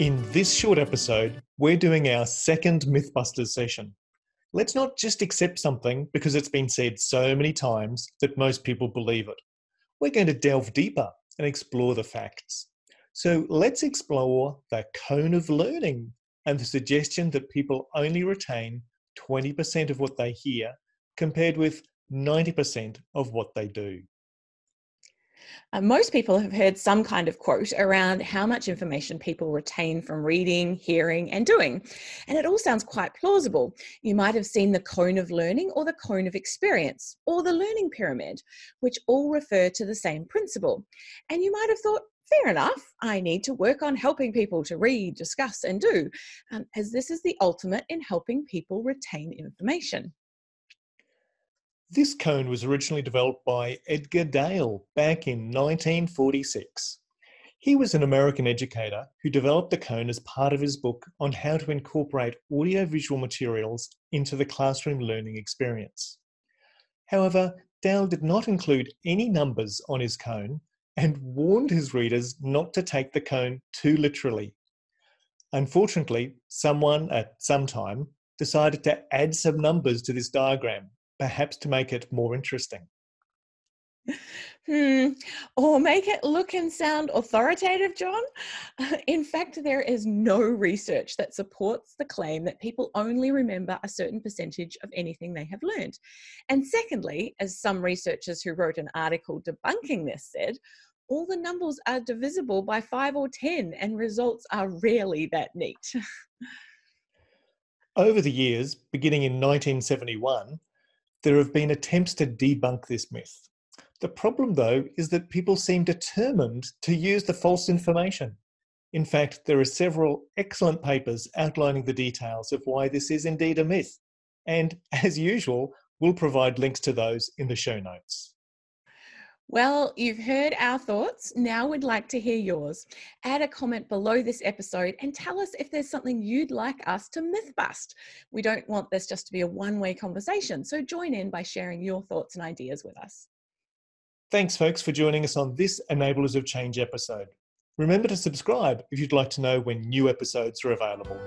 In this short episode, we're doing our second Mythbusters session. Let's not just accept something because it's been said so many times that most people believe it. We're going to delve deeper and explore the facts. So let's explore the cone of learning and the suggestion that people only retain 20% of what they hear compared with 90% of what they do. Uh, most people have heard some kind of quote around how much information people retain from reading, hearing, and doing. And it all sounds quite plausible. You might have seen the cone of learning or the cone of experience or the learning pyramid, which all refer to the same principle. And you might have thought, fair enough, I need to work on helping people to read, discuss, and do, um, as this is the ultimate in helping people retain information. This cone was originally developed by Edgar Dale back in 1946. He was an American educator who developed the cone as part of his book on how to incorporate audiovisual materials into the classroom learning experience. However, Dale did not include any numbers on his cone and warned his readers not to take the cone too literally. Unfortunately, someone at some time decided to add some numbers to this diagram perhaps to make it more interesting. Hmm. Or make it look and sound authoritative, John. In fact, there is no research that supports the claim that people only remember a certain percentage of anything they have learned. And secondly, as some researchers who wrote an article debunking this said, all the numbers are divisible by five or 10, and results are rarely that neat. Over the years, beginning in 1971, there have been attempts to debunk this myth. The problem, though, is that people seem determined to use the false information. In fact, there are several excellent papers outlining the details of why this is indeed a myth. And as usual, we'll provide links to those in the show notes. Well, you've heard our thoughts. Now we'd like to hear yours. Add a comment below this episode and tell us if there's something you'd like us to myth bust. We don't want this just to be a one way conversation, so join in by sharing your thoughts and ideas with us. Thanks, folks, for joining us on this Enablers of Change episode. Remember to subscribe if you'd like to know when new episodes are available.